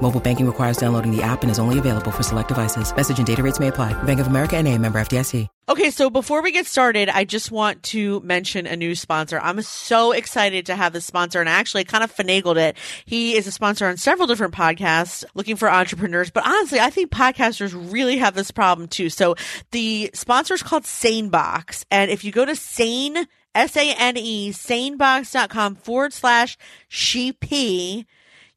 Mobile banking requires downloading the app and is only available for select devices. Message and data rates may apply. Bank of America and a member FDIC. Okay, so before we get started, I just want to mention a new sponsor. I'm so excited to have this sponsor and I actually kind of finagled it. He is a sponsor on several different podcasts looking for entrepreneurs, but honestly, I think podcasters really have this problem too. So the sponsor is called SaneBox. And if you go to Sane, S-A-N-E, sanebox.com forward slash sheep,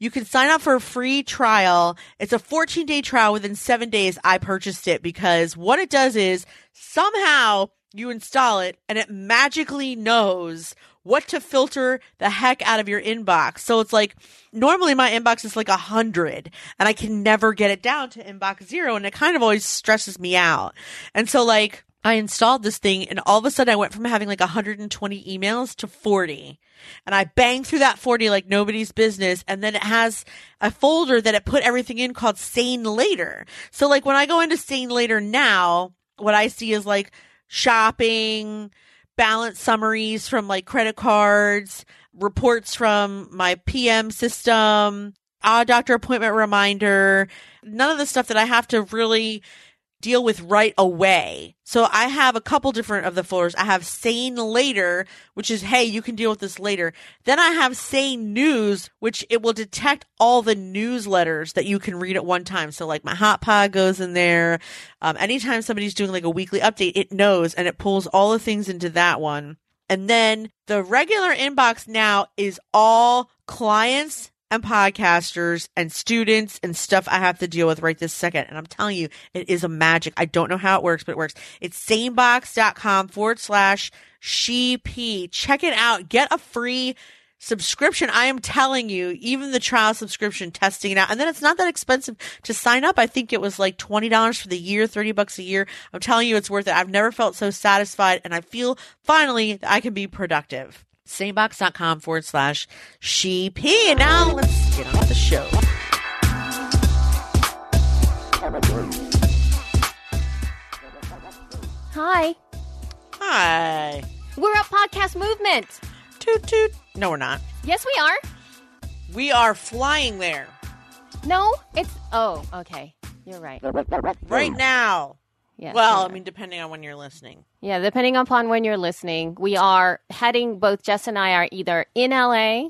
you can sign up for a free trial. It's a 14 day trial. Within seven days, I purchased it because what it does is somehow you install it and it magically knows what to filter the heck out of your inbox. So it's like normally my inbox is like a hundred and I can never get it down to inbox zero. And it kind of always stresses me out. And so like, I installed this thing and all of a sudden I went from having like 120 emails to 40 and I banged through that 40 like nobody's business. And then it has a folder that it put everything in called Sane Later. So like when I go into Sane Later now, what I see is like shopping, balance summaries from like credit cards, reports from my PM system, a doctor appointment reminder, none of the stuff that I have to really deal with right away. So I have a couple different of the folders. I have sane later, which is, hey, you can deal with this later. Then I have sane news, which it will detect all the newsletters that you can read at one time. So like my hot pod goes in there. Um, anytime somebody's doing like a weekly update, it knows and it pulls all the things into that one. And then the regular inbox now is all clients and podcasters and students and stuff I have to deal with right this second. And I'm telling you, it is a magic. I don't know how it works, but it works. It's sanebox.com forward slash sheep. Check it out. Get a free subscription. I am telling you, even the trial subscription, testing it out. And then it's not that expensive to sign up. I think it was like $20 for the year, 30 bucks a year. I'm telling you, it's worth it. I've never felt so satisfied and I feel finally that I can be productive sanebox.com forward slash sheep. And now let's get on with the show. Hi. Hi. We're a podcast movement. Toot toot. No, we're not. Yes, we are. We are flying there No, it's. Oh, okay. You're right. right now. Yes, well, I mean, depending on when you're listening. yeah, depending upon when you're listening, we are heading. Both Jess and I are either in LA,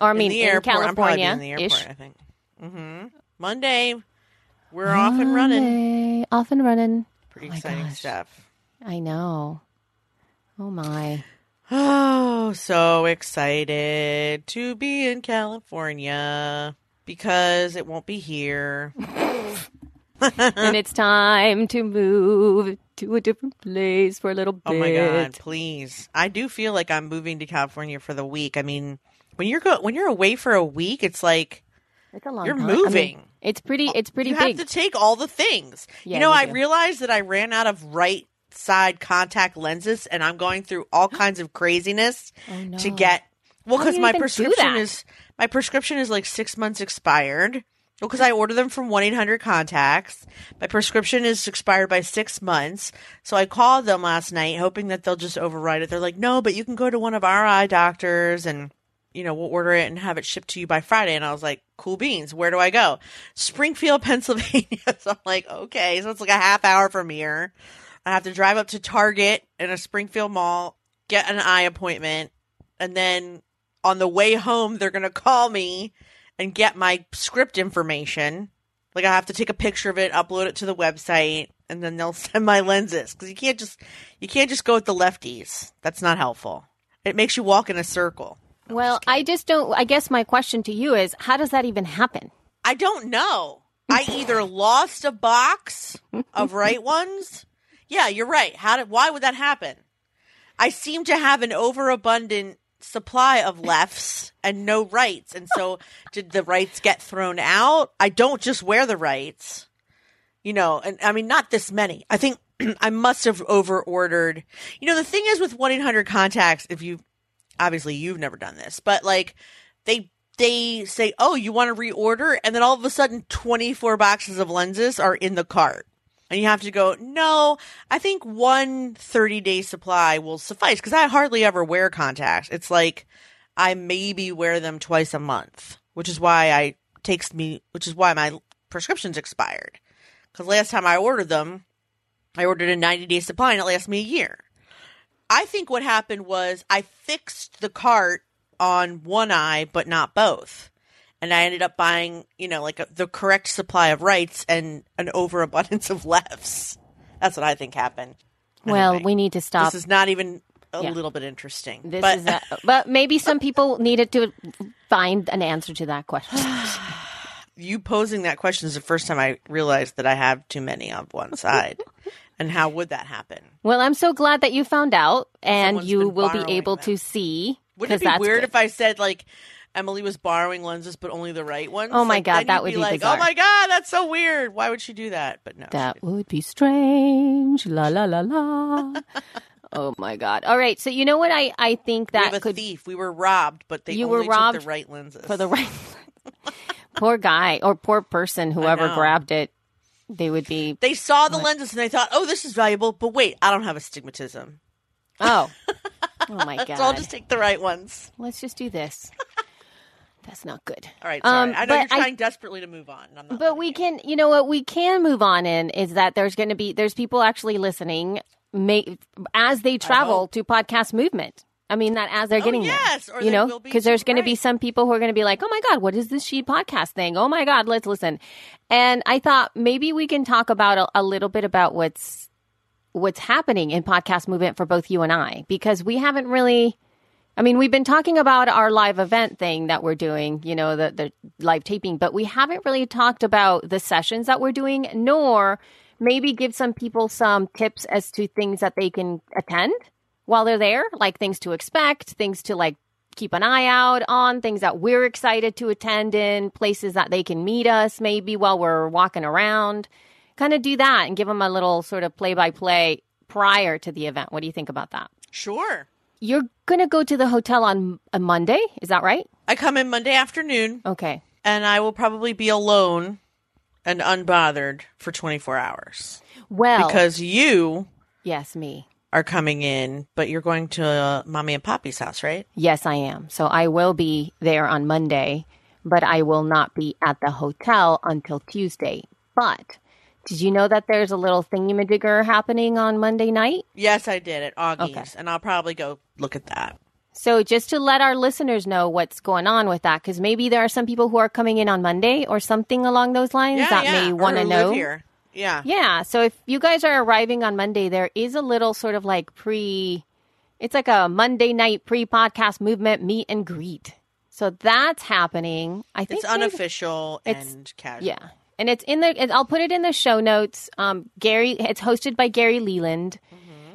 or I mean, in airport. I'm California. in the airport, ish. I think. Mm-hmm. Monday, we're off and running. Monday, Off and running. Pretty Oh exciting gosh. stuff. I know. Oh my. Oh, so excited to be in California because it won't be here. and it's time to move to a different place for a little bit. Oh my god, please. I do feel like I'm moving to California for the week. I mean, when you're go when you're away for a week, it's like It's a long You're time. I mean, moving. it's pretty. It's pretty you big. have to take all the things. Yeah, you know, you I do. realized that I ran out of right side contact lenses and I'm going through all kinds of craziness Oh, no. to get well cuz my prescription is my prescription is like 6 months expired. Well, because I order them from 1 800 contacts. My prescription is expired by six months. So I called them last night hoping that they'll just override it. They're like, no, but you can go to one of our eye doctors and, you know, we'll order it and have it shipped to you by Friday. And I was like, cool beans. Where do I go? Springfield, Pennsylvania. so I'm like, okay. So it's like a half hour from here. I have to drive up to Target in a Springfield mall, get an eye appointment, and then on the way home, they're going to call me and get my script information. Like I have to take a picture of it, upload it to the website, and then they'll send my lenses because you can't just you can't just go with the lefties. That's not helpful. It makes you walk in a circle. well, I just don't. I guess my question to you is, how does that even happen? I don't know. I either lost a box of right ones. Yeah, you're right. How did? Why would that happen? I seem to have an overabundant supply of lefts and no rights, and so did the rights get thrown out? I don't just wear the rights, you know. And I mean, not this many. I think I must have over ordered. You know, the thing is with 1 800 contacts, if you obviously you've never done this, but like they they say, "Oh, you want to reorder?" and then all of a sudden 24 boxes of lenses are in the cart. And you have to go, "No, I think one 30-day supply will suffice because I hardly ever wear contacts. It's like I maybe wear them twice a month, which is why I takes me which is why my prescriptions expired. Cuz last time I ordered them, I ordered a 90-day supply and it lasts me a year. I think what happened was I fixed the cart on one eye, but not both. And I ended up buying, you know, like a, the correct supply of rights and an overabundance of lefts. That's what I think happened. Well, Anyway, we need to stop. This is not even a Yeah. little bit interesting. This but is, a, but maybe some people needed to find an answer to that question. you posing that question is the first time I realized that I have too many on one side. and how would that happen? Well, I'm so glad that you found out, and Someone's you will be able them. to see. Wouldn't it be weird good. if I said like Emily was borrowing lenses, but only the right ones? Oh my Like, God, that would be like, bizarre. oh my god, that's so weird. Why would she do that? But no, That would be strange. La la la la. oh my god! All right, so you know what I I think we that a could thief. We were robbed, but they You only were took robbed the right lenses for the right. poor guy or poor person, whoever grabbed it, they would be. They saw the lenses and they thought, "Oh, this is valuable." But wait, I don't have astigmatism, Oh, oh my god! so I'll just take the right ones. Let's just do this. That's not good. All right, sorry. Um, I know you're I- trying desperately to move on. and I'm not But we you. can, you know what, we can move on in is that there's going to be, there's people actually listening may, as they travel to podcast movement. I mean, that as they're Oh, getting yes, there, or you know, because there's going to be some people who are going to be like, oh my God, what is this She podcast thing? Oh my God, let's listen. And I thought maybe we can talk about a, a little bit about what's, what's happening in podcast movement for both you and I, because we haven't really, I mean, we've been talking about our live event thing that we're doing, you know, the, the live taping, but we haven't really talked about the sessions that we're doing, nor maybe give some people some tips as to things that they can attend while they're there, like things to expect, things to like keep an eye out on, things that we're excited to attend in, places that they can meet us maybe while we're walking around. Kind of do that and give them a little sort of play by play prior to the event. What do you think about that? Sure. You're going to go to the hotel on a Monday, is that right? I come in Monday afternoon, Okay. and I will probably be alone and unbothered for 24 hours Well, because you yes, me. are coming in, but you're going to uh, mommy and poppy's house, right? Yes, I am. So I will be there on Monday, but I will not be at the hotel until Tuesday. But did you know that there's a little thingamajigger happening on Monday night? Yes, I did at Augie's, Okay. and I'll probably go look at that. So just to let our listeners know what's going on with that, because maybe there are some people who are coming in on Monday or something along those lines Yeah, that yeah. may want to know. here. Yeah. Yeah. So if you guys are arriving on Monday, there is a little sort of like pre, it's like a Monday night pre podcast movement meet and greet. So that's happening. I think It's maybe- unofficial It's- and casual. Yeah. And it's in the, I'll put it in the show notes. Um, Gary, it's hosted by Gary Leland.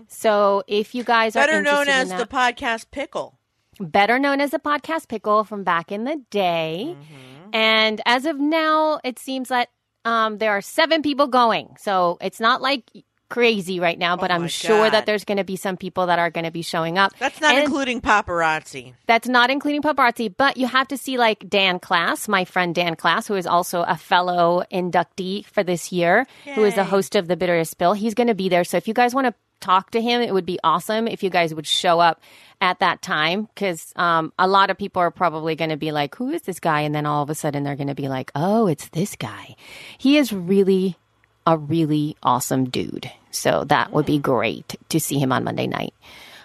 So if you guys are Mm-hmm. Better known interested in as the podcast pickle. better known as the podcast pickle from back in the day. Mm-hmm. And as of now, it seems that um, there are seven people going. So it's not like crazy right now, but Oh I'm sure God. that there's going to be some people that are going to be showing up. That's not And including paparazzi. That's not including paparazzi, but you have to see like Dan Klass, my friend Dan Klass, who is also a fellow inductee for this year, who is the host of The Bitterest Pill. He's going to be there. So if you guys want to talk to him, it would be awesome if you guys would show up at that time because um, a lot of people are probably going to be like, who is this guy? And then all of a sudden they're going to be like, oh, it's this guy. He is really a really awesome dude. So that would be great to see him on Monday night.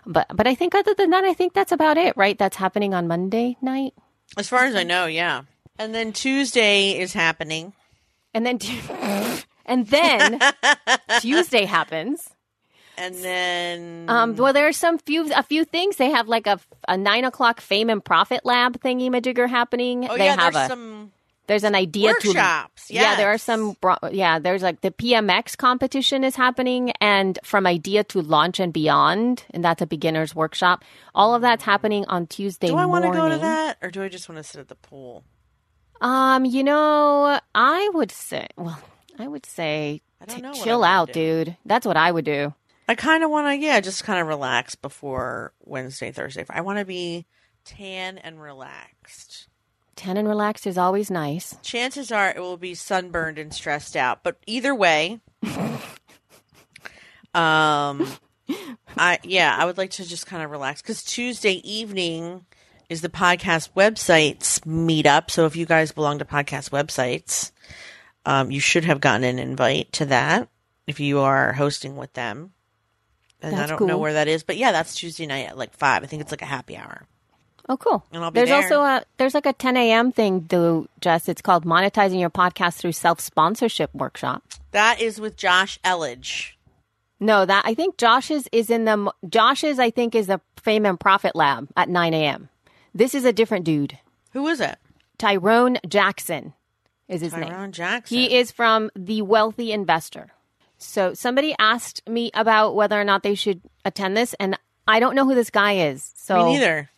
But but I think other than that, I think that's about it, right? That's happening on Monday night, As far as I know, yeah. And then Tuesday is happening. and then and then Tuesday happens. And then Um, well, there are some few a few things. They have like a, a nine o'clock fame and profit lab thingy majigger happening. oh they yeah, have there's a some there's an idea workshops. to yeah. There are some yeah. There's like the PMX competition is happening, and from idea to launch and beyond, and that's a beginner's workshop. All of that's happening on Tuesday. Do I want to go to that, or do I just want to sit at the pool? Um, you know, I would say, well, I would say I don't know. Chill out, dude. That's what I would do. I kind of want to, yeah, just kind of relax before Wednesday, Thursday. I want to be tan and relaxed. Ten and relaxed is always nice. Chances are it will be sunburned and stressed out, but either way, um, I yeah, I would like to just kind of relax because Tuesday evening is the podcast websites meetup. So if you guys belong to podcast websites, um, you should have gotten an invite to that if you are hosting with them. And I don't know where that is, but yeah, that's Tuesday night at like five. I think it's like a happy hour. Oh, cool. And I'll be there's there. also a there's like a 10 a.m. thing though, Jess. It's called monetizing your podcast through self sponsorship workshop. That is with Josh Elledge. No, that I think Josh's is in the Josh's. I think is the Fame and Profit Lab at 9 a.m. This is a different dude. Who is it? Tyrone Jackson is his name. Tyrone Jackson. He is from The Wealthy Investor. So somebody asked me about whether or not they should attend this, and I don't know who this guy is. So Me neither.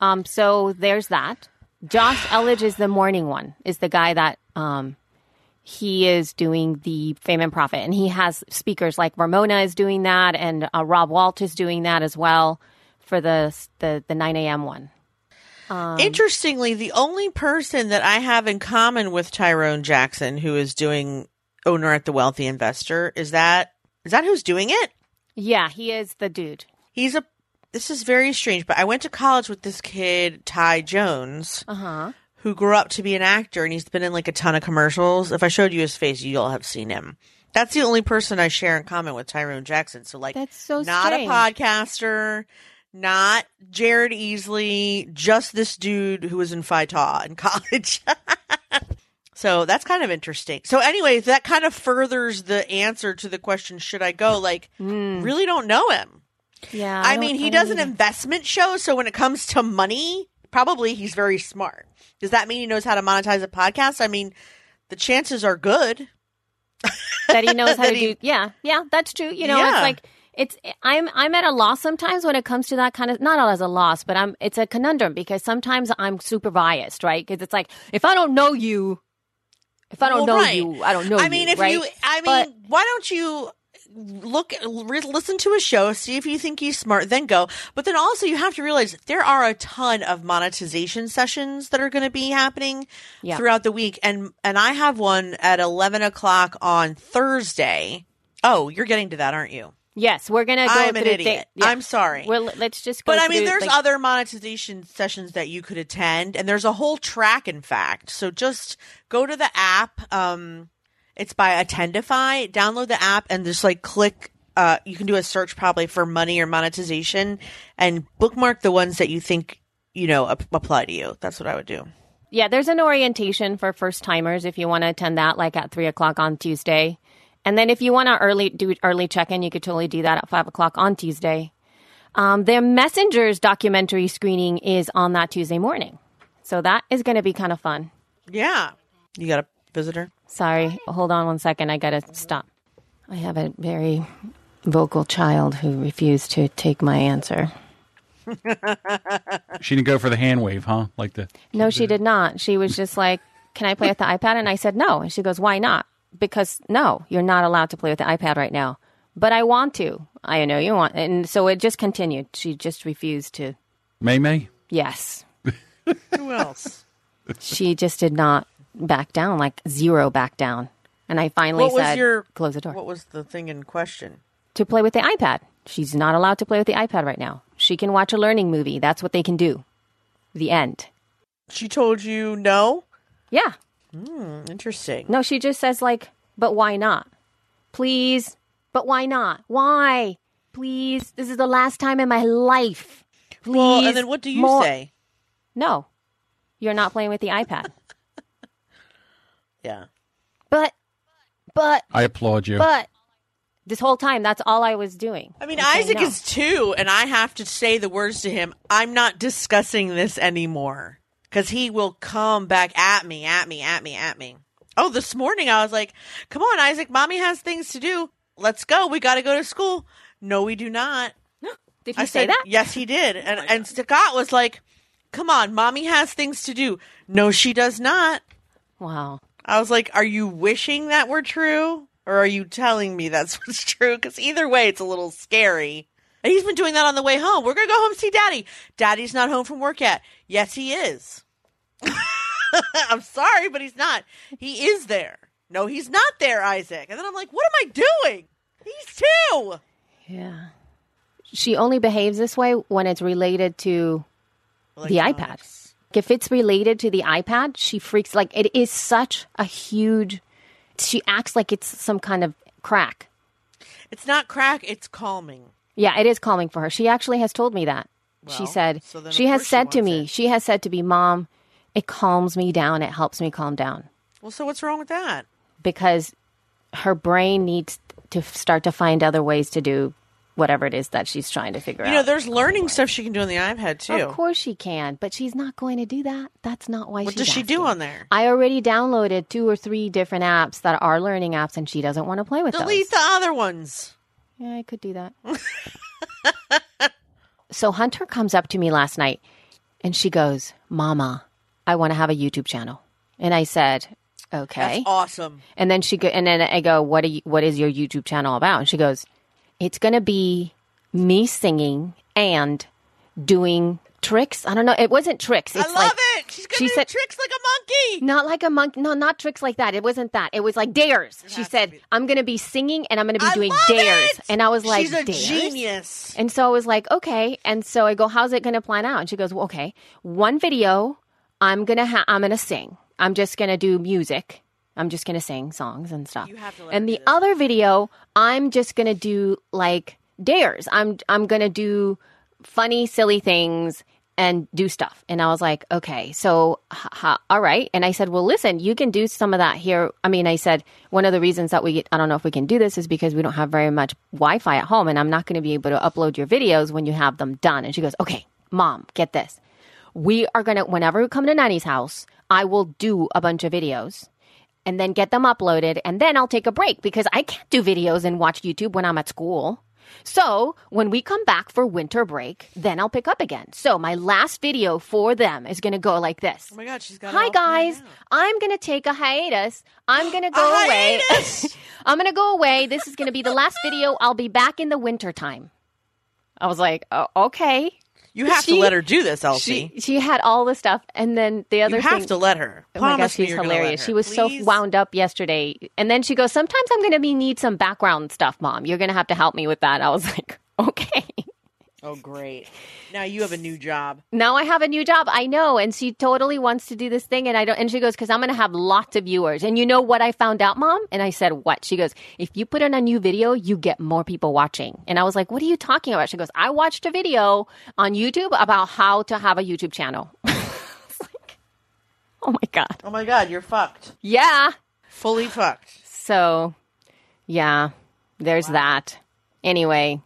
Um, so there's that. Josh Elledge is the morning one. Is the guy that um, he is doing the fame and profit, and he has speakers like Ramona is doing that, and uh, Rob Walch is doing that as well for the the the 9 a.m. one. Um, Interestingly, the only person that I have in common with Tyrone Jackson, who is doing owner at the Wealthy Investor, is that is that who's doing it? Yeah, he is the dude. He's a. This is very strange, but I went to college with this kid, Ty Jones, Uh huh. who grew up to be an actor, and he's been in like a ton of commercials. If I showed you his face, you'll have seen him. That's the only person I share in common with Tyrone Jackson. So, like, That's so not strange. a podcaster, not Jared Easley, just this dude who was in Phi Tau in college. so that's kind of interesting. So, anyways, that kind of furthers the answer to the question: Should I go? Like, really don't know him. Yeah. I, don't- mean, he I does an investment show, so when it comes to money, probably he's very smart. Does that mean he knows how to monetize a podcast? I mean, the chances are good. that he knows how to he- do. Yeah, yeah, that's true. You know, Yeah. it's like it's. I'm I'm at a loss sometimes when it comes to that kind of not all as a loss, but I'm. It's a conundrum because sometimes I'm super biased, right? Because it's like if I don't know you, if I don't Well, know right. you, I don't know. I mean, you, if right? you, I mean, But- why don't you look, re- listen to a show, see if you think he's smart, then go. But then also, you have to realize there are a ton of monetization sessions that are going to be happening Yeah. throughout the week, and and I have one at eleven o'clock on Thursday. Oh, you're getting to that, aren't you? yes, we're gonna go I'm an idiot. yeah. I'm sorry. Well, let's just. Go But I mean, through, there's like- other monetization sessions that you could attend, and there's a whole track, in fact. So just go to the app. Um, it's by Attendify. Download the app and just like click. Uh, you can do a search probably for money or monetization, and bookmark the ones that you think you know ap- apply to you. That's what I would do. Yeah, there's an orientation for first timers if you want to attend that, like at three o'clock on Tuesday. And then if you want to early do early check in, you could totally do that at five o'clock on Tuesday. Um, the Messengers documentary screening is on that Tuesday morning, so that is going to be kind of fun. Yeah, you got a visitor. Sorry, hold on one second. I got to stop. I have a very vocal child who refused to take my answer. She didn't go for the hand wave, huh? Like the No, she did not. She was just like, Can I play with the iPad? And I said, No. And she goes, Why not? Because no, you're not allowed to play with the iPad right now. But I want to. I know you want. And so it just continued. She just refused to. May May. Yes. Who else? She just did not back down, like zero back down. And I finally what was said, your Close the door. What was the thing in question? to play with the iPad. She's not allowed to play with the iPad right now. She can watch a learning movie. That's what they can do. The end. She told you no. Yeah. Hmm, interesting. No, she just says like, but why not? Please, but why not? Why? Please, this is the last time in my life. Please. Well, and then what do you more- say? No, you're not playing with the iPad. Yeah. but, but, I applaud you. but. This whole time, that's all I was doing. I mean, Isaac no. is two, and I have to say the words to him. I'm not discussing this anymore because he will come back at me, at me, at me, at me. Oh, this morning I was like, "Come on, Isaac, mommy has things to do. Let's go. We got to go to school." No, we do not. Did he I say said, that? Oh Yes, he did. Oh and and Scott was like, "Come on, mommy has things to do." No, she does not. Wow. I was like, "Are you wishing that were true, Or are you telling me that's what's true? Because either way, it's a little scary. And he's been doing that on the way home. We're going to go home and see daddy. Daddy's not home from work yet. Yes, he is. I'm sorry, but he's not. He is there. No, he's not there, Isaac. And then I'm like, what am I doing? He's two. Yeah. She only behaves this way when it's related to the iPad. If it's related to the iPad, she freaks like it is such a huge she acts like it's some kind of crack. It's not crack, it's calming. Yeah, it is calming for her. She actually has told me that. she said so she has course she said to me, it. she has said to me, "Mom, it calms me down. It helps me calm down." Well, so what's wrong with that? because her brain needs to start to find other ways to do whatever it is that she's trying to figure out. You know, out. there's learning stuff she can do on the iPad too. Of course she can, but she's not going to do that. That's not why What does she do on there? I already downloaded two or three different apps that are learning apps, and she doesn't want to play with them. Delete those. the other ones. Yeah, I could do that. so Hunter comes up to me last night, and she goes, "Mama, I want to have a YouTube channel." And I said, "Okay." That's awesome. And then she go, and then I go, "What are you, what is your YouTube channel about?" And she goes, "It's going to be me singing and doing tricks. I don't know. It wasn't tricks. It's I love like, it. She's gonna she do said- tricks like a monkey. Not like a monkey. No, not tricks like that. It wasn't that. It was like dares. She said, be. "I'm going to be singing and I'm going to be I doing dares." it! And I was like, she's a "Dares?" genius. And so I was like, okay. And so I go, how's it going to plan out? And she goes, well, okay, one video, I'm going to ha- I'm going to sing. I'm just going to do music. I'm just to sing songs and stuff. You have to and the other video, I'm just to do like dares. I'm I'm to do funny, silly things and do stuff. And I was like, okay, so ha, ha, all right. And I said, well, listen, you can do some of that here. I mean, I said one of the reasons that we, I don't know if we can do this is because we don't have very much Wi-Fi at home, and I'm not going to be able to upload your videos when you have them done. And she goes, okay, mom, get this. We are gonna whenever we come to Nanny's house, I will do a bunch of videos and then get them uploaded and then I'll take a break because I can't do videos and watch YouTube when I'm at school. So when we come back for winter break, then I'll pick up again. So my last video for them is going to go like this. Oh my god, she's got. Hi guys. I'm going to take a hiatus. I'm going to go away. I'm going to go away. This is going to be the last video. I'll be back in the winter time. I was like, oh, okay. You have She- to let her do this, Elsie. She she had all the stuff, and then the other you have thing, to let her. Oh my gosh, she's you're gonna let hilarious. She was so wound up yesterday. And then she goes, Sometimes I'm going to be need some background stuff, mom. You're going to have to help me with that. I was like, Okay. Oh, great. Now you have a new job. Now I have a new job. I know. And she totally wants to do this thing. And I don't, and she goes, Because I'm going to have lots of viewers. And you know what I found out, mom? And I said, What? She goes, If you put in a new video, you get more people watching. And I was like, What are you talking about? She goes, I watched a video on YouTube about how to have a YouTube channel. Like, Oh my God. Oh my god, you're fucked. Yeah. Fully fucked. So, yeah, there's that. Anyway,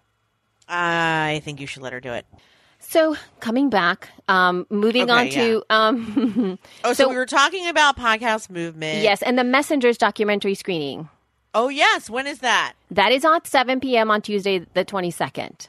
I think you should let her do it. so coming back, um, moving Okay, on to um, Oh, so, So- we were talking about podcast movement. yes, and the Messengers documentary screening Oh yes. When is that? that is on 7 p.m. on Tuesday, the 22nd.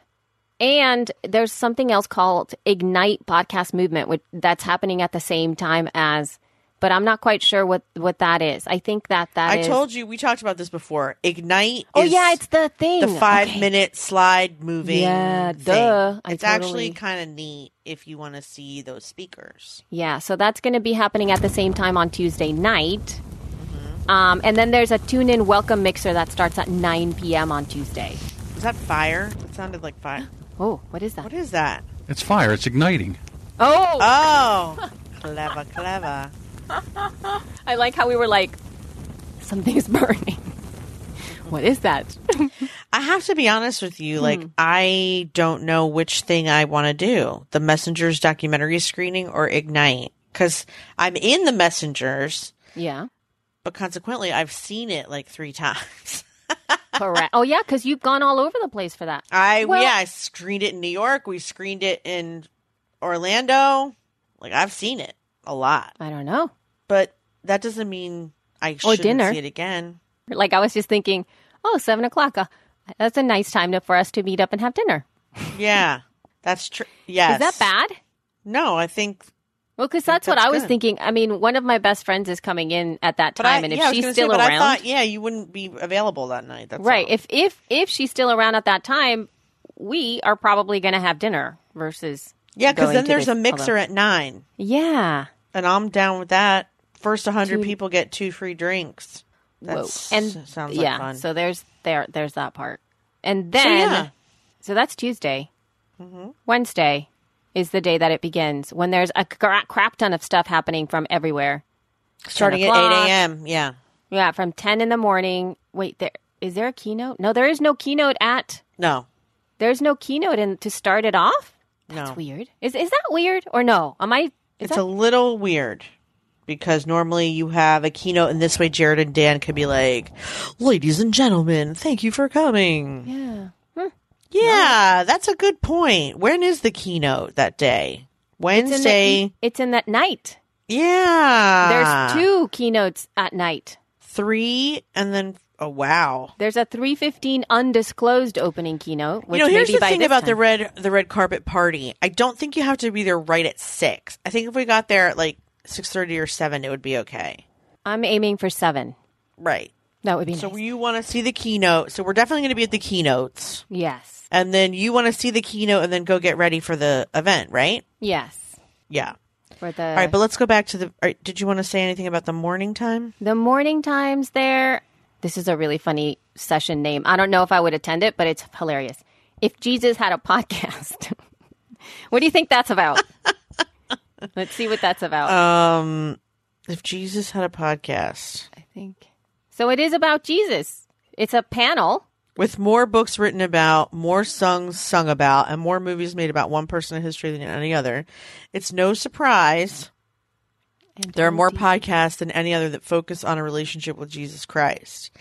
And there's something else called Ignite Podcast Movement, which that's happening at the same time as, but I'm not quite sure what what that is. I think that that I is- told you we talked about this before. Ignite. Oh is yeah, it's the thing. the five Okay. minute slide moving. Yeah, thing. duh. I It's actually kind of neat if you want to see those speakers. Yeah, so that's going to be happening at the same time on Tuesday night. Mm-hmm. Um, and then there's a tune in welcome mixer that starts at 9 p.m. on Tuesday. Is that fire? It sounded like fire. Oh, what is that? What is that? It's fire. It's igniting. Oh, Oh, clever, clever. I like how we were like, something's burning. what is that? I have to be honest with you. Hmm. Like, I don't know which thing I want to do the Messengers documentary screening or Ignite. Because I'm in the Messengers, yeah, but consequently, I've seen it like three times. correct. Oh, yeah, because you've gone all over the place for that. I, Well- yeah, I screened it in New York. We screened it in Orlando. Like, I've seen it a lot. I don't know. But that doesn't mean I Or shouldn't dinner. see it again. Like, I was just thinking, oh, seven o'clock. Uh, that's a nice time to, for us to meet up and have dinner. Yeah, that's true. Yes. Is that bad? No, I think Well, because that's what that's I was good. thinking. I mean, one of my best friends is coming in at that time, I, and if yeah, she's still say, but around, I thought, yeah, you wouldn't be available that night. That's right? all. If if if she's still around at that time, we are probably going to have dinner versus yeah, because then there's this- a mixer although- at nine, Yeah. And I'm down with that. First 100 Two- people get two free drinks. Whoa. That's, And sounds like yeah, fun. so there's there there's that part, and then yeah. so that's Tuesday. Mm-hmm. Wednesday is the day that it begins when there's a cra- crap ton of stuff happening from everywhere. Starting at 8 a.m. Yeah. Yeah, from ten in the morning. Wait, there is there a keynote? No, there is no keynote at. No. There's no keynote in to start it off. No. That's weird. Is is that weird or no? Am I? Is It's that, a little weird because normally you have a keynote, and this way Jared and Dan could be like, "Ladies and gentlemen, thank you for coming." yeah. Hmm. Yeah, that's a good point. When is the keynote that day? It's in, the, Wednesday. it's in that night. yeah, There's two keynotes at night. three, and then oh wow. There's a 315 undisclosed opening keynote. Which you know, here's the by thing about the red the red carpet party. I don't think you have to be there right at six. I think if we got there at like six thirty or seven, it would be okay. I'm aiming for seven. Right. That would be So nice. you want to see the keynote. So we're definitely going to be at the keynotes. yes. And then you want to see the keynote and then go get ready for the event, right? Yes. Yeah. For the All right, but let's go back to the. right, did you want to say anything about the morning time? the morning times there. This is a really funny session name. I don't know if I would attend it, but it's hilarious. If Jesus had a podcast, what do you think that's about? Let's see what that's about. Um, if Jesus had a podcast I think so. It is about Jesus. It's a panel. with more books written about, more songs sung about, and more movies made about one person in history than any other, it's no surprise And there are more podcasts than any other that focus on a relationship with Jesus Christ.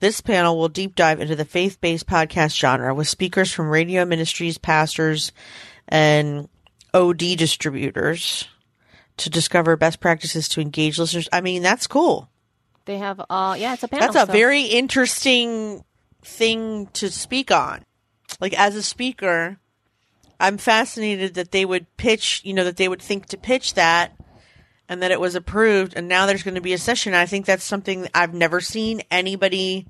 This panel will deep dive into the faith based podcast genre with speakers from radio ministries, pastors, and OD distributors to discover best practices to engage listeners. I mean, that's cool. They have. Uh, yeah, it's a panel. That's a so- very interesting thing to speak on. Like, as a speaker, I'm fascinated that they would pitch, you know, that they would think to pitch that and that it was approved. And now there's going to be a session. I think that's something I've never seen anybody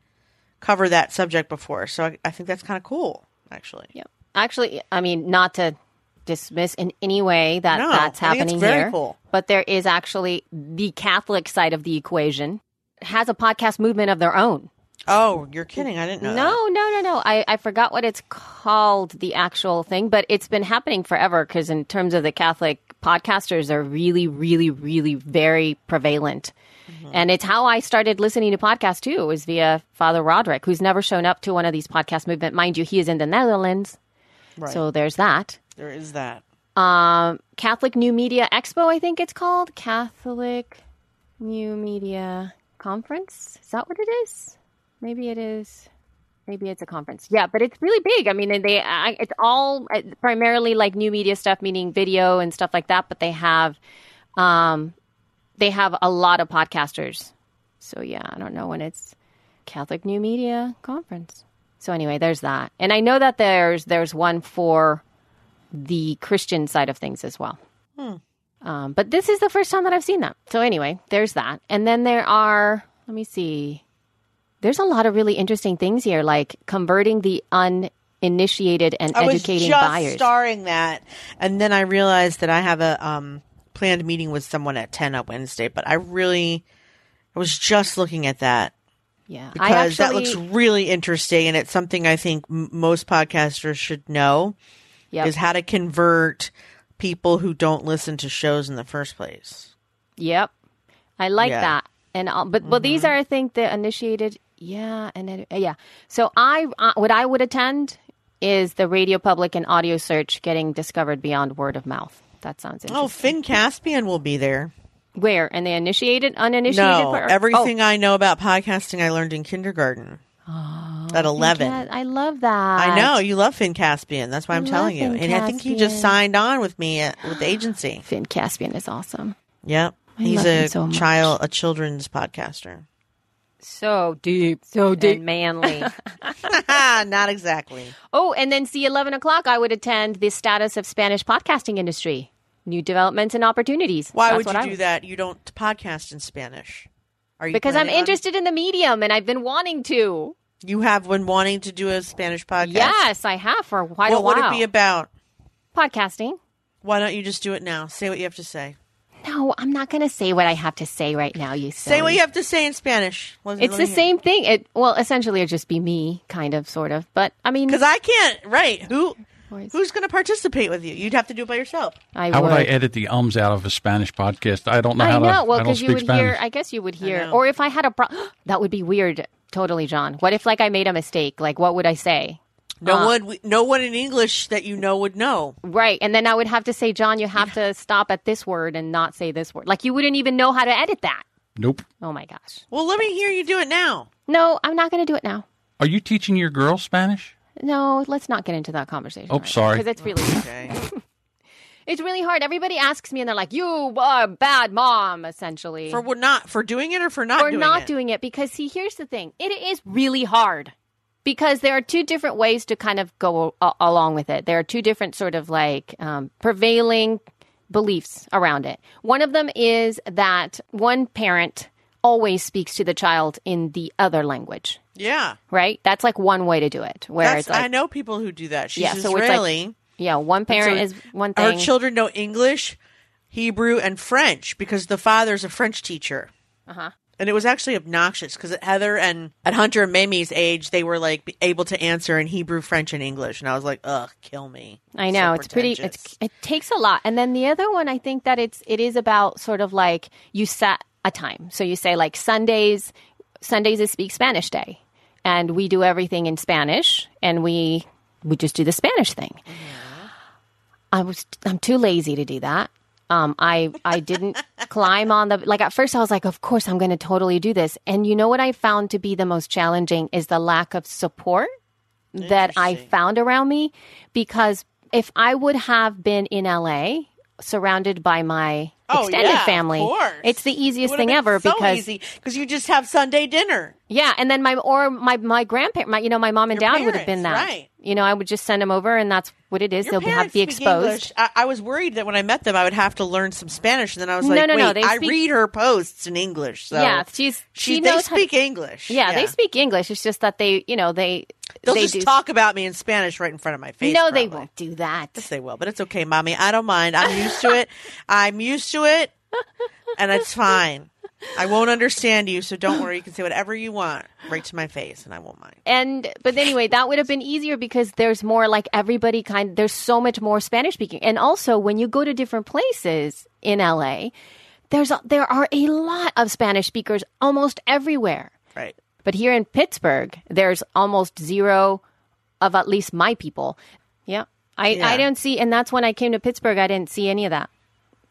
cover that subject before. So I, I think that's kind of cool, actually. Yep. Actually, I mean, not to dismiss in any way that No, that's I think it's happening very here, cool. but there is actually the Catholic side of the equation has a podcast movement of their own. Oh, you're kidding. I didn't know. that. No, no, no, no. I, I forgot what it's called, the actual thing, but it's been happening forever because, in terms of the Catholic podcasters, are really, really, really very prevalent. Mm-hmm. And it's how I started listening to podcasts too, was via Father Roderick, who's never shown up to one of these podcast movement. Mind you, he is in the Netherlands. Right. So there's that. There is that. Um, Catholic New Media Expo, I think it's called. Catholic New Media Conference. Is that what it is? Maybe it is. Maybe it's a conference. Yeah, but it's really big. I mean, and they I, it's all uh, primarily like new media stuff, meaning video and stuff like that. But they have, um, they have a lot of podcasters. So yeah, I don't know when it's Catholic New Media Conference. So anyway, there's that, and I know that there's there's one for the Christian side of things as well. Um, but this is the first time that I've seen that. So anyway, there's that. And then there are, let me see, there's a lot of really interesting things here, like converting the uninitiated and I was educating just buyers. starring that, and then I realized that I have a um, planned meeting with someone at ten on Wednesday. But I really, I was just looking at that yeah, I because that looks really interesting, and it's something I think m- most podcasters should know Yep. is how to convert people who don't listen to shows in the first place. Yep. I like Yeah. that. And uh, but but these are I think the initiated yeah and then, uh, yeah. So I uh, what I would attend is the Radio Public and Audio Search getting discovered beyond word of mouth. That sounds interesting. Oh, Finn Caspian will be there. Where and they initiated uninitiated No, part? everything I know about podcasting I learned in kindergarten at Oh, eleven. yeah, I love that. I know you love Finn Caspian. That's why I'm telling love you. Finn And I think he just signed on with me at, with the agency. Finn Caspian is awesome. Yep, I he's a so child, a children's podcaster. So deep, so deep, and manly. Not exactly. oh, and then see, eleven o'clock, I would attend the status of Spanish podcasting industry. new developments and opportunities. Why That's would you I do would- that? You don't podcast in Spanish. Are you Because I'm on- interested in the medium and I've been wanting to. You have been wanting to do a Spanish podcast. Yes, I have for quite What a while. What would it be about? Podcasting. Why don't you just do it now? Say what you have to say. No, I'm not going to say what I have to say right now. You Say what you have to say in Spanish. It's the same thing. It well, essentially, it'd just be me, kind of, sort of. But I mean, Because I can't. Right? Who? Who's going to participate with you? You'd have to do it by yourself. I How would. would I edit the ums out of a Spanish podcast? I don't know I how know. to. Well, I don't because you would Spanish. hear. I guess you would hear. Or if I had a pro- that would be weird. Totally, John. What if like I made a mistake? Like, what would I say? No Uh. one, no one in English that you know would know. Right, and then I would have to say, John, you have to stop at this word and not say this word. Like you wouldn't even know how to edit that. nope. Oh my gosh. Well, let me hear you do it now. No, I'm not going to do it now. Are you teaching your girls Spanish? No, let's not get into that conversation. Oh, sorry. Because it's really Okay. it's really hard. Everybody asks me, and they're like, "You are a bad mom," essentially. for not for doing it or for not or doing not it? doing it because see here's the thing it is really hard because there are two different ways to kind of go a- along with it there are two different sort of like um, prevailing beliefs around it one of them is that one parent always speaks to the child in the other language Yeah, right that's like one way to do it where that's, it's like I know people who do that. She's Yeah, so it's like- Israeli. yeah one parent So is one thing children know English, Hebrew, and French because the father's a French teacher. Uh-huh. And it was actually obnoxious because at Heather and at Hunter and Mamie's age, they were like able to answer in Hebrew, French, and English, and I was like, "Ugh, kill me." I know So it's pretty. It's it takes a lot, and then the other one, I think that it's it is about sort of like you set a time. So you say like Sundays. Sundays is Speak Spanish Day, and we do everything in Spanish, and we we just do the Spanish thing. Mm-hmm. I was I'm too lazy to do that. Um, I I didn't climb on the like at first I was like, of course I'm going to totally do this, and you know what I found to be the most challenging is the lack of support that I found around me because if I would have been in LA surrounded by my Oh, extended yeah, family, it's the easiest Would've thing ever so because because you just have Sunday dinner. yeah, and then my or my my grandparent, my you know my mom and Your dad would have been that. right. You know, I would just send them over, and that's what it is. Your They'll have be speak exposed. I, I was worried that when I met them, I would have to learn some Spanish, and then I was No, like, no, "Wait, no, they I speak- read her posts in English." So yeah, she's she, she they knows how- speak English. yeah, they speak English. It's just that they, you know, they They'll they just do. talk about me in Spanish right in front of my face. no, they won't do that. Yes, they will, but it's okay, mommy. I don't mind. I'm used to it. I'm used to it, and it's fine. I won't understand you, so don't worry. You can say whatever you want right to my face, and I won't mind. And but anyway, that would have been easier because there's more like everybody kind. There's so much more Spanish speaking, and also when you go to different places in LA, there's a, there are a lot of Spanish speakers almost everywhere. Right. But here in Pittsburgh, there's almost zero of at least my people. Yeah. I, Yeah. I don't see, and that's when I came to Pittsburgh, I didn't see any of that.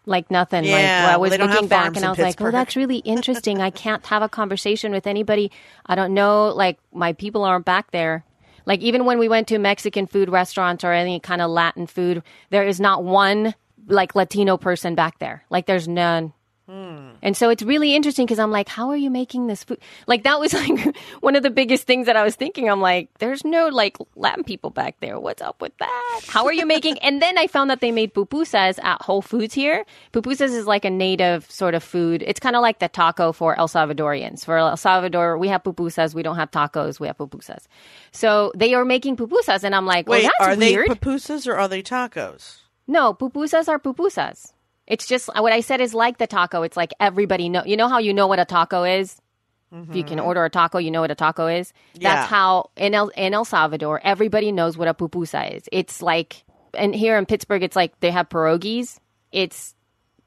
Like nothing. like Yeah, I was don't looking back and I was like, oh, Pittsburgh. that's really interesting. I can't have a conversation with anybody. I don't know. Like my people aren't back there. Like even when we went to Mexican food restaurants or any kind of Latin food, there is not one like Latino person back there. Like there's none. Hmm. And so it's really interesting because I'm like, how are you making this food? Like that was like one of the biggest things that I was thinking. I'm like, there's no like Latin people back there. What's up with that? How are you making? and then I found that they made pupusas at Whole Foods here. Pupusas is like a native sort of food. It's kind of like the taco for El Salvadorians. For El Salvador, we have pupusas. We don't have tacos. We have pupusas. So they are making pupusas, and I'm like, Wait, well, that's are weird. they pupusas or are they tacos? No, pupusas are pupusas. It's just what I said is like the taco. It's like everybody know. You know how you know what a taco is. If you can order a taco, you know what a taco is. Mm-hmm. Yeah. That's how in El in El Salvador, everybody knows what a pupusa is. It's like, and here in Pittsburgh, it's like they have pierogies. It's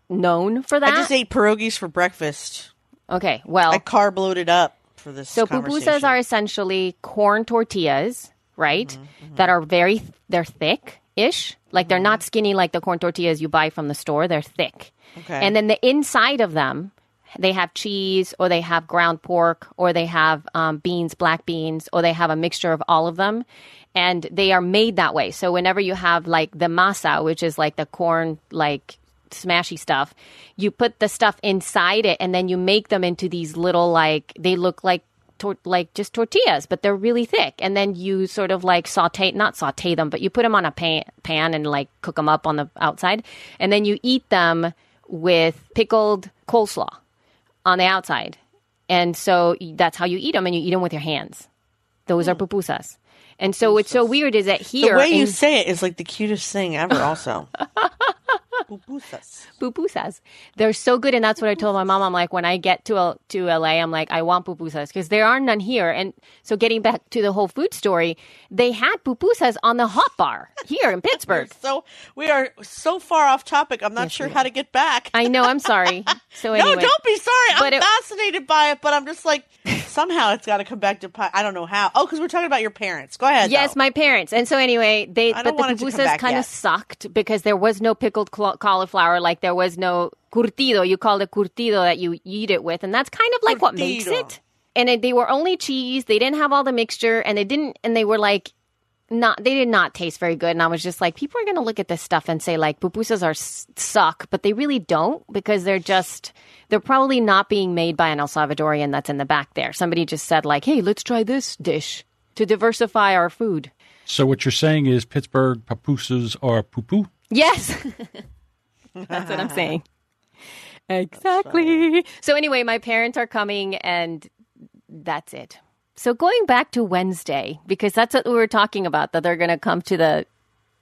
known for that. I just ate pierogies for breakfast. okay, well, I carb loaded up for this. So pupusas are essentially corn tortillas, right? Mm-hmm, That are very they're thick ish. Like they're not skinny like the corn tortillas you buy from the store. They're thick. Okay. And then the inside of them, they have cheese or they have ground pork or they have um, beans, black beans, or they have a mixture of all of them. And they are made that way. So whenever you have like the masa, which is like the corn, like smashy stuff, you put the stuff inside it and then you make them into these little like, they look like tor- like just tortillas, but they're really thick. And then you sort of like saute, not saute them, but you put them on a pan, pan and like cook them up on the outside. And then you eat them with pickled coleslaw on the outside. And so that's how you eat them, and you eat them with your hands. Those are pupusas. And so what's so weird is that Hmm. The here way you say it is like the cutest thing ever. Also, Pupusas. pupusas, they're so good, and that's what I told my mom. I'm like, when I get to L- to LA, I'm like, I want pupusas because there are none here. And so, getting back to the whole food story, they had pupusas on the hot bar here in Pittsburgh. So we are so far off topic. I'm not sure how to get back. I know. I'm sorry. So anyway, no, don't be sorry. But I'm it- fascinated by it, but I'm just like somehow it's got to come back to. pi- I don't know how. Oh, because we're talking about your parents. Go ahead. Yes, though. my parents. And so anyway, they but the pupusas kind of sucked because there was no pickled cla- cauliflower, like there was no curtido. You call it curtido that you eat it with, and that's kind of like what makes it. And it, they were only cheese. They didn't have all the mixture, and they didn't. And they were like not. They did not taste very good. And I was just like, people are going to look at this stuff and say like pupusas are s- suck, but they really don't because they're just. They're probably not being made by an El Salvadorian that's in the back there. Somebody just said like, "Hey, let's try this dish to diversify our food." So what you're saying is Pittsburgh pupusas are poo poo? Yes. That's what I'm saying. Exactly. So, anyway, my parents are coming, and that's it. So, going back to Wednesday, because that's what we were talking about, that they're going to come to the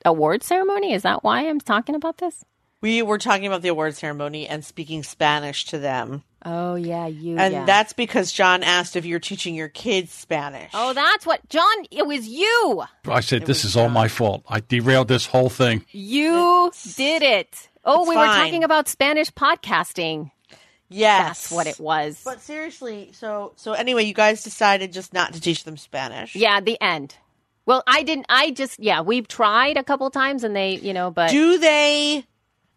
award ceremony. Is that why I'm talking about this? we were talking about the award ceremony and speaking Spanish to them, Oh, yeah, you. and yeah. that's because John asked if you're teaching your kids Spanish. Oh, that's what. John, it was you. I said, this is all my fault. I derailed this whole thing. You did it. Oh, It's we were talking about Spanish podcasting. yes, That's what it was. But seriously, so so anyway, you guys decided just not to teach them Spanish. Yeah, the end. Well, I didn't. I just yeah, we've tried a couple times, and they, you know, but Do they?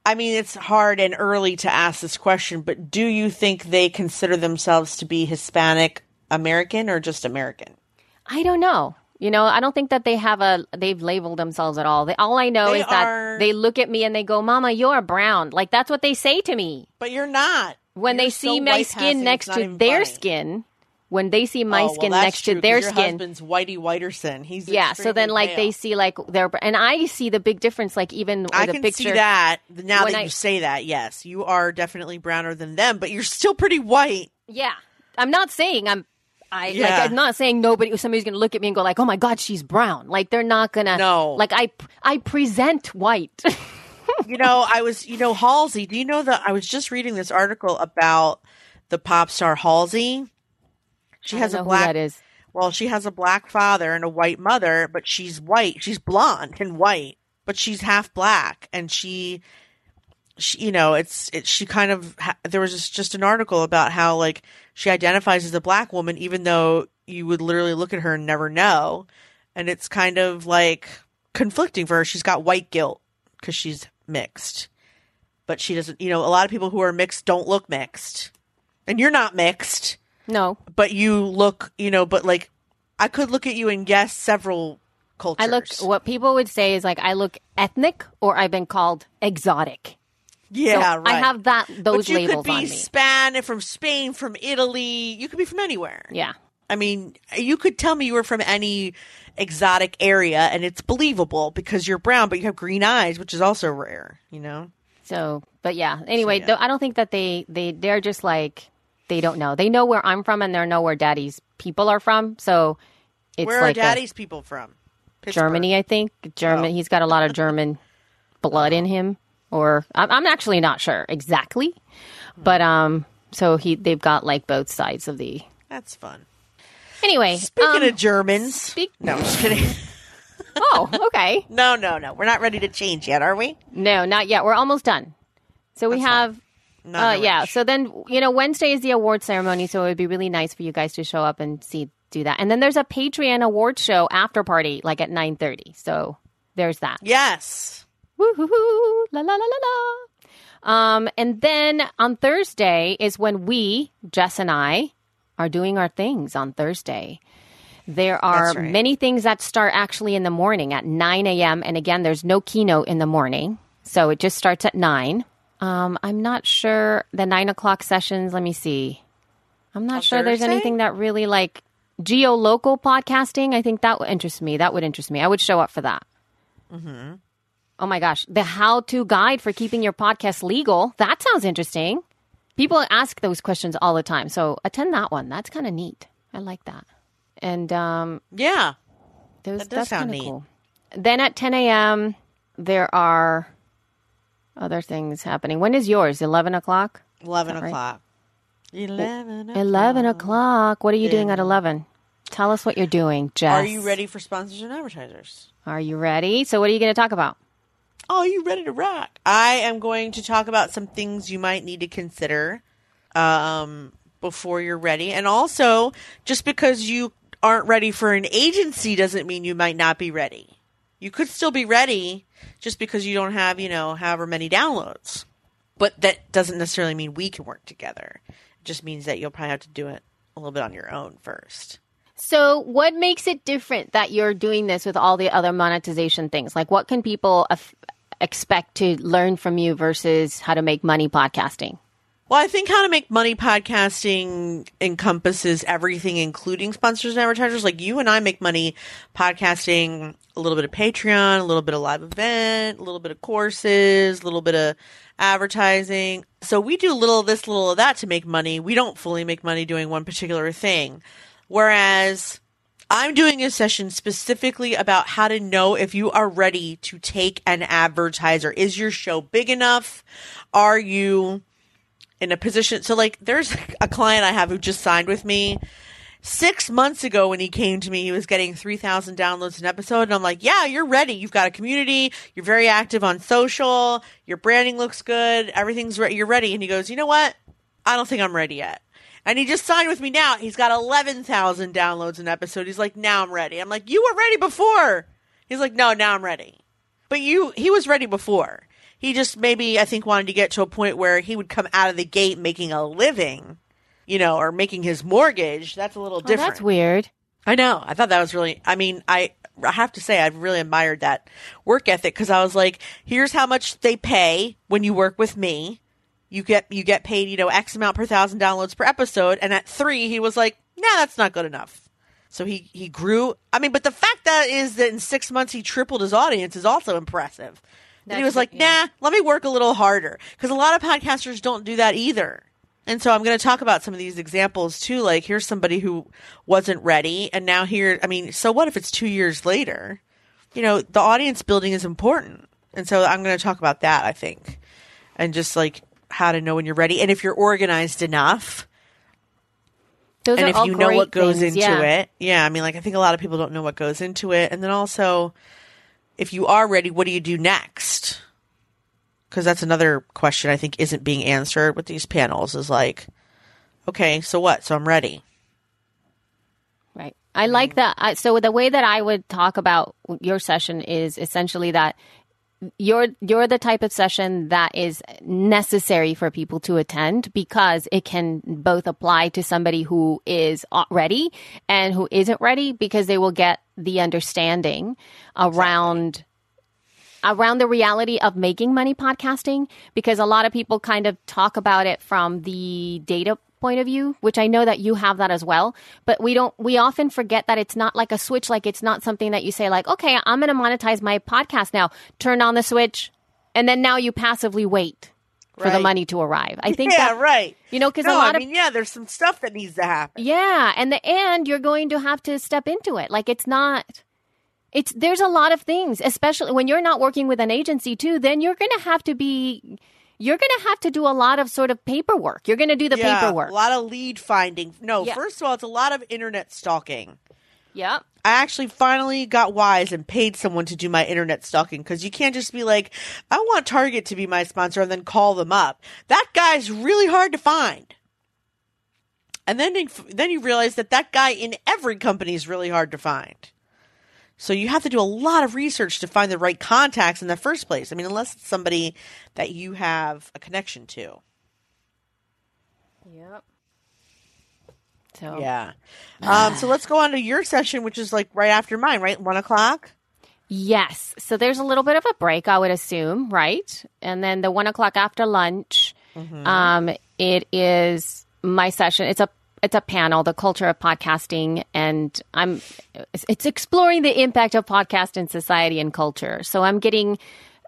I mean, it's hard and early to ask this question, but do you think they consider themselves to be Hispanic American or just American? I don't know. You know, I don't think that they have a they've labeled themselves at all. They, all I know They is that they look at me and they go, "Mama, you're brown." Like that's what they say to me But you're not. when You're they so see my skin next to their funny. skin. When they see my Oh, skin that's next true, to their your skin, husband's Whitey Whiterson. He's yeah. So then, like, they see like their and I see the big difference. Like even I the can picture. see that now that I- you say that. Yes, you are definitely browner than them, but you're still pretty white. Yeah, I'm not saying I'm. I like. Yeah. I'm not saying nobody. Somebody's gonna look at me and go like, "Oh my god, she's brown." Like they're not gonna. No. Like I, I present white. you know, I was, you know, Halsey. Do you know that I was just reading this article about the pop star Halsey? She has a black. That is. Well, she has a black father and a white mother, but she's white. She's blonde and white, but she's half black, and she, she you know, it's it. She kind of ha- there was just, just an article about how like she identifies as a black woman, even though you would literally look at her and never know, and it's kind of like conflicting for her. She's got white guilt because she's mixed, but she doesn't. You know, a lot of people who are mixed don't look mixed, and you're not mixed No, but you look, you know, but like I could look at you and guess several cultures. I look. What people would say is like I look ethnic, or I've been called exotic. yeah, So right. I have that those but you labels could be on me. Span from Spain, from Italy. You could be from anywhere. Yeah. I mean, you could tell me you were from any exotic area, and it's believable because you're brown, but you have green eyes, which is also rare. You know. So, but yeah. Anyway, yeah. though, I don't think that they they they're just like they don't know. They know where I'm from, and they know where Daddy's people are from. So it's Where like are Daddy's people from? Pittsburgh. Germany, I think. German. Oh. He's got a lot of German blood in him, or I'm, I'm actually not sure exactly, but um. So he they've got like both sides of the. That's fun. Anyway, Speaking um, of Germans, speak- no, I'm just kidding. oh, okay. no, no, no. We're not ready to change yet, are we? No, not yet. We're almost done. So we That's have Uh, yeah. So then, you know, Wednesday is the award ceremony, so it would be really nice for you guys to show up and see do that. And then there's a Patreon award show after party, like at nine thirty. So there's that. yes. Woo-hoo-hoo, la la la la la. Um, and then on Thursday is when we, Jess and I, are doing our things on Thursday. There are right. many things that start actually in the morning at 9 a.m. And again, there's no keynote in the morning. So it just starts at 9. Um, I'm not sure the 9 o'clock sessions. Let me see. I'm not On sure there's anything that really like geolocal podcasting. I think that would interest me. That would interest me. I would show up for that. Mm-hmm. Oh my gosh. The how to guide for keeping your podcast legal. That sounds interesting. People ask those questions all the time. So attend that one. That's kind of neat. I like that. And um, Yeah. those, That does that's sound neat. Cool. Then at 10 a.m., there are other things happening. When is yours? 11 o'clock? 11 right? o'clock. 11 o'clock. 11 o'clock. What are you doing at 11? Tell us what you're doing, Jess. Are you ready for sponsors and advertisers? Are you ready? So, what are you going to talk about? Oh, you ready to rock? I am going to talk about some things you might need to consider um, before you're ready. And also, just because you aren't ready for an agency doesn't mean you might not be ready. You could still be ready just because you don't have, you know, however many downloads. But that doesn't necessarily mean we can work together. It just means that you'll probably have to do it a little bit on your own first. So, what makes it different that you're doing this with all the other monetization things? Like, what can people af- expect to learn from you versus how to make money podcasting? Well, I think how to make money podcasting encompasses everything, including sponsors and advertisers. Like you and I make money podcasting a little bit of Patreon, a little bit of live event, a little bit of courses, a little bit of advertising. So we do little of this, little of that to make money. We don't fully make money doing one particular thing. Whereas I'm doing a session specifically about how to know if you are ready to take an advertiser. Is your show big enough? Are you in a position? So, like, there's a client I have who just signed with me. Six months ago, when he came to me, he was getting 3,000 downloads an episode. And I'm like, yeah, you're ready. You've got a community. You're very active on social. Your branding looks good. Everything's ready. You're ready. And he goes, you know what? I don't think I'm ready yet. And he just signed with me now. He's got 11,000 downloads an episode. He's like, now I'm ready. I'm like, you were ready before. He's like, no, now I'm ready. But you, he was ready before. He just maybe, I think, wanted to get to a point where he would come out of the gate making a living, you know, or making his mortgage. That's a little Oh, different. that's weird. I know. I thought that was really, I mean, I, I have to say, I really admired that work ethic because I was like, here's how much they pay when you work with me. You get, you get paid, you know, X amount per thousand downloads per episode. And at three, he was like, nah, that's not good enough. So he, he grew. I mean, but the fact that is that in six months he tripled his audience is also impressive. Then he was like, yeah. nah, let me work a little harder. Because a lot of podcasters don't do that either. And so I'm going to talk about some of these examples too. Like, here's somebody who wasn't ready. And now here, I mean, so what if it's two years later? You know, the audience building is important. And so I'm going to talk about that, I think. And just like how to know when you're ready. And if you're organized enough, Those and if you know what goes things, into yeah. it yeah i mean like i think a lot of people don't know what goes into it and then also if you are ready what do you do next because that's another question i think isn't being answered with these panels is like okay so what so i'm ready Right. I like that. So the way that I would talk about your session is essentially that you're you're the type of session that is necessary for people to attend because it can both apply to somebody who is ready and who isn't ready because they will get the understanding around around the reality of making money podcasting because a lot of people kind of talk about it from the data point of view which i know that you have that as well but we don't we often forget that it's not like a switch like it's not something that you say like okay i'm going to monetize my podcast now. Turn on the switch and then now you passively wait for the money to arrive. I think yeah that right. you know because no, a lot I of mean, yeah there's some stuff that needs to happen. Yeah, and the and you're going to have to step into it. Like it's not it's there's a lot of things, especially when you're not working with an agency too, then you're going to have to be you're going to have to do a lot of sort of paperwork. You're going to do the yeah, paperwork. a lot of lead finding no Yeah. first of all it's a lot of internet stalking Yep. I actually finally got wise and paid someone to do my internet stalking because you can't just be like, I want Target to be my sponsor and then call them up. That guy's really hard to find. And then, then you realize that that guy in every company is really hard to find. So you have to do a lot of research to find the right contacts in the first place. I mean, unless it's somebody that you have a connection to. Yep. So Yeah. Um, so let's go on to your session, which is like right after mine, right? One o'clock. Yes. So there's a little bit of a break, I would assume, right? And then the one o'clock after lunch, um, it is my session. It's a it's a panel, the culture of podcasting, and I'm it's- exploring the impact of podcast in society and culture. So I'm getting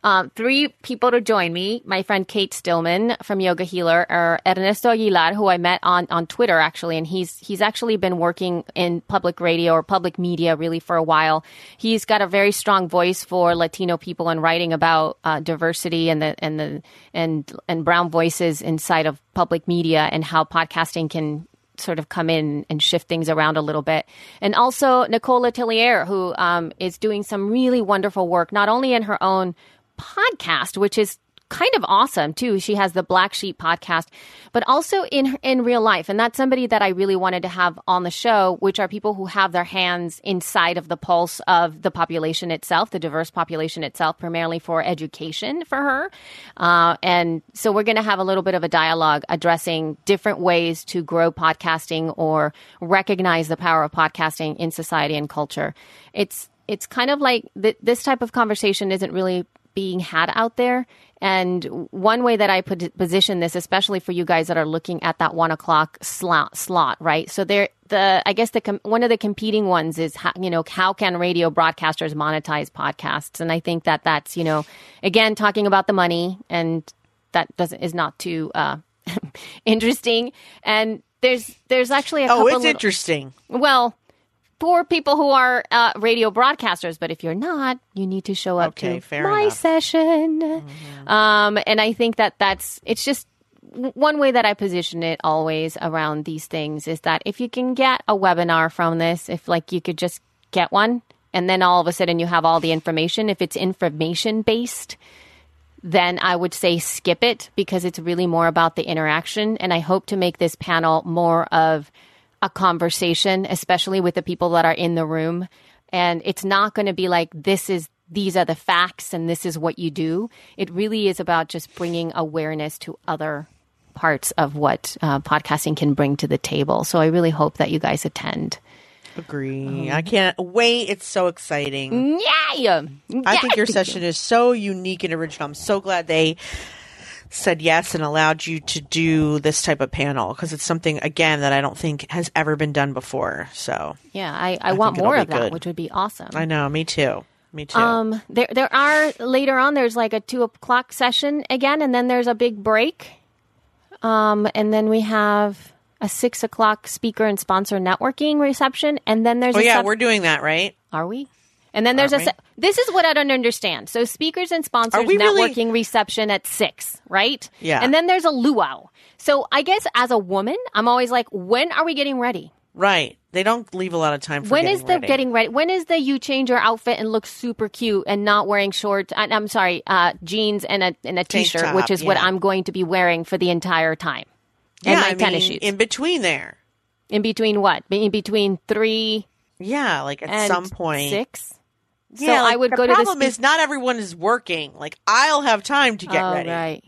um, three people to join me. My friend Kate Stillman from Yoga Healer, or Ernesto Aguilar, who I met on, on Twitter actually, and he's he's actually been working in public radio or public media really for a while. He's got a very strong voice for Latino people and writing about uh, diversity and the and the and and brown voices inside of public media and how podcasting can sort of come in and shift things around a little bit. And also Nicole Letellier, who um, is doing some really wonderful work, not only in her own podcast, which is kind of awesome too. She has the Black Sheep podcast, but also in in real life, and that's somebody that I really wanted to have on the show, which are people who have their hands inside of the pulse of the population itself, the diverse population itself, primarily for education for her. Uh, and so we're going to have a little bit of a dialogue addressing different ways to grow podcasting or recognize the power of podcasting in society and culture. It's it's kind of like th- this type of conversation isn't really being had out there. And one way that I put, position this, especially for you guys that are looking at that one o'clock slot, slot right? So there, the I guess the one of the competing ones is how, you know how can radio broadcasters monetize podcasts? And I think that that's you know again talking about the money, and that doesn't is not too uh, interesting. And there's there's actually a Oh, couple it's little- interesting. well, for people who are uh, radio broadcasters, but if you're not, you need to show up Okay, to my enough. session. Um, and I think that that's it's just one way that I position it always around these things is that if you can get a webinar from this, if like you could just get one, and then all of a sudden you have all the information. If it's information based, then I would say skip it because it's really more about the interaction. And I hope to make this panel more of a conversation, especially with the people that are in the room. And it's not going to be like, this is, these are the facts and this is what you do. It really is about just bringing awareness to other parts of what uh, podcasting can bring to the table. So I really hope that you guys attend. Agree. I can't wait. It's so exciting. Yeah. I think your session is so unique and original. I'm so glad they said yes and allowed you to do this type of panel because it's something again that I don't think has ever been done before. So Yeah, I, I, want more of that, good. which would be awesome. I know, me too. Me too. Um, there there are later on. There's like a two o'clock session again, and then there's a big break. Um, and then we have a six o'clock speaker and sponsor networking reception, and then there's oh a yeah, sep- we're doing that, right? are we? And then there's a. Aren't Se- this is what I don't understand. So speakers and sponsors we really- networking reception at six, right? Yeah. And then there's a luau. So I guess as a woman, I'm always like, when are we getting ready? Right. They don't leave a lot of time for When is the ready. getting ready? When is the you change your outfit and look super cute and not wearing shorts? I, I'm sorry, uh, jeans and a and a t-shirt, top, which is what. I'm going to be wearing for the entire time. And yeah, my I tennis mean, shoes. in between there. in between what? In between three Yeah, like at some point. six. Yeah, so like, I would go to the problem is not everyone is working. Like I'll have time to get oh, ready. right.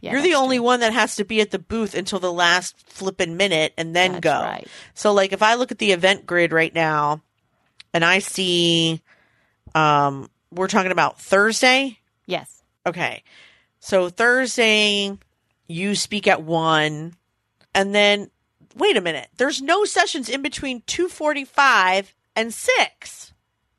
Yeah, You're the only true. one that has to be at the booth until the last flippin' minute and then That's go. right. So like if I look at the event grid right now and I see um we're talking about Thursday. Yes. Okay. So Thursday you speak at 1 and then wait a minute. There's no sessions in between 2:45 and 6.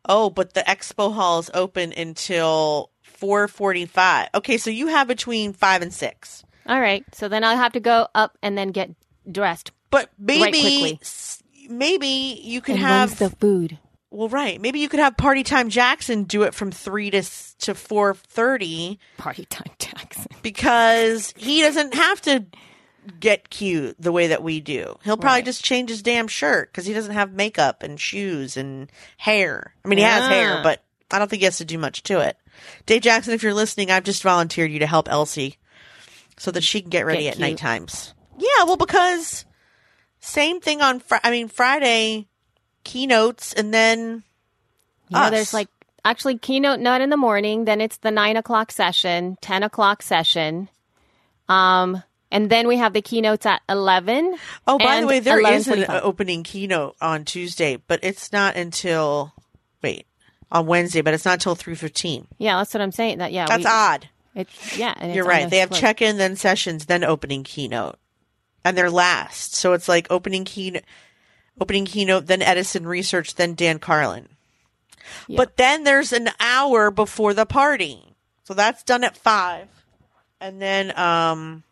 Oh, but the expo hall is open until 4:45. Okay, so you have between 5 and 6. All right. So then I'll have to go up and then get dressed. But maybe quickly. maybe you could and have the food? well right. Maybe you could have Party Time Jackson do it from 3 to to 4:30 Party time, Jackson. because he doesn't have to get cute the way that we do. He'll probably Right. just change his damn shirt cuz he doesn't have makeup and shoes and hair. I mean, he has hair, but I don't think he has to do much to it. Dave Jackson, if you're listening, I've just volunteered you to help Elsie so that she can get ready Get at night times. Yeah, well, because same thing on Fri I mean Friday keynotes, and then Yeah, us. there's like actually keynote not in the morning, then it's the nine o'clock session, ten o'clock session. Um and then we have the keynotes at eleven. oh, by the way, there is an opening keynote on Tuesday, but it's not until wait on Wednesday, but it's not until three fifteen. Yeah, that's what I'm saying. That yeah, That's we, odd. It's yeah, and it's You're right. They have slip. check in, then sessions, then opening keynote. and they're last. So it's like opening keynote, opening keynote, then Edison Research, then Dan Carlin. But then there's an hour before the party. So that's done at five. And then um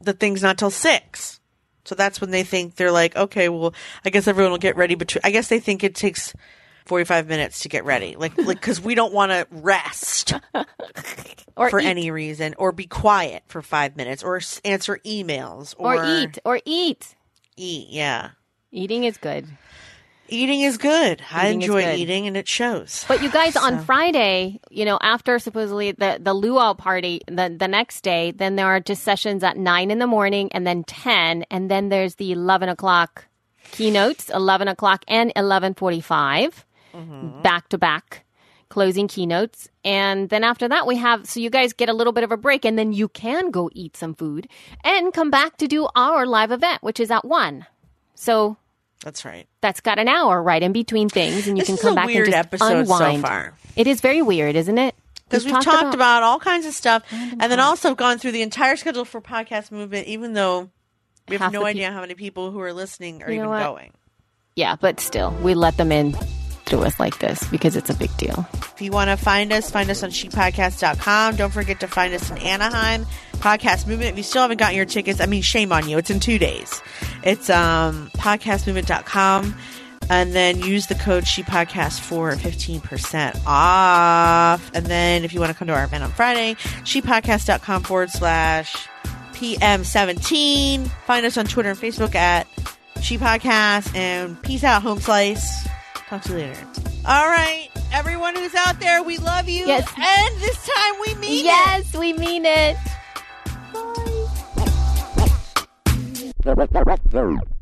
the thing's not till six. So that's when they think they're like, okay, well, I guess everyone will get ready between I guess they think it takes 45 minutes to get ready. Like like cuz we don't want to rest Or for eat, any reason or be quiet for 5 minutes or s- answer emails or, or eat or eat. Eat, yeah. Eating is good. Eating is good. I Eating is enjoy good. eating and it shows. But you guys on Friday, you know, after supposedly the the luau party, the the next day, then there are just sessions at nine in the morning and then ten, and then there's the eleven o'clock keynotes, eleven o'clock and 11.45, Mm-hmm. back to back closing keynotes, and then after that we have so you guys get a little bit of a break, and then you can go eat some food and come back to do our live event, which is at one. So That's right. that's got an hour right in between things, and you This can come back and just episode so unwind. far. It is very weird, isn't it? because we've talked, about, all kinds of stuff, and then also gone through the entire schedule for podcast movement, even though we have Half no idea how many people who are listening are You even going. yeah, but still, we let them in through us like this because it's a big deal. If you want to find us, find us on shepodcast.com. Don't forget to find us in Anaheim Podcast Movement. If you still haven't gotten your tickets, I mean, shame on you. It's in two days. It's um, podcastmovement.com. And then use the code ShePodcast for 15% off. And then if you want to come to our event on Friday, ShePodcast.com forward slash PM17. Find us on Twitter and Facebook at She Podcast. And peace out, Home Slice. Talk to you later. All right, everyone who's out there, we love you. Yes. And this time we mean it. yes, we mean it. Bye.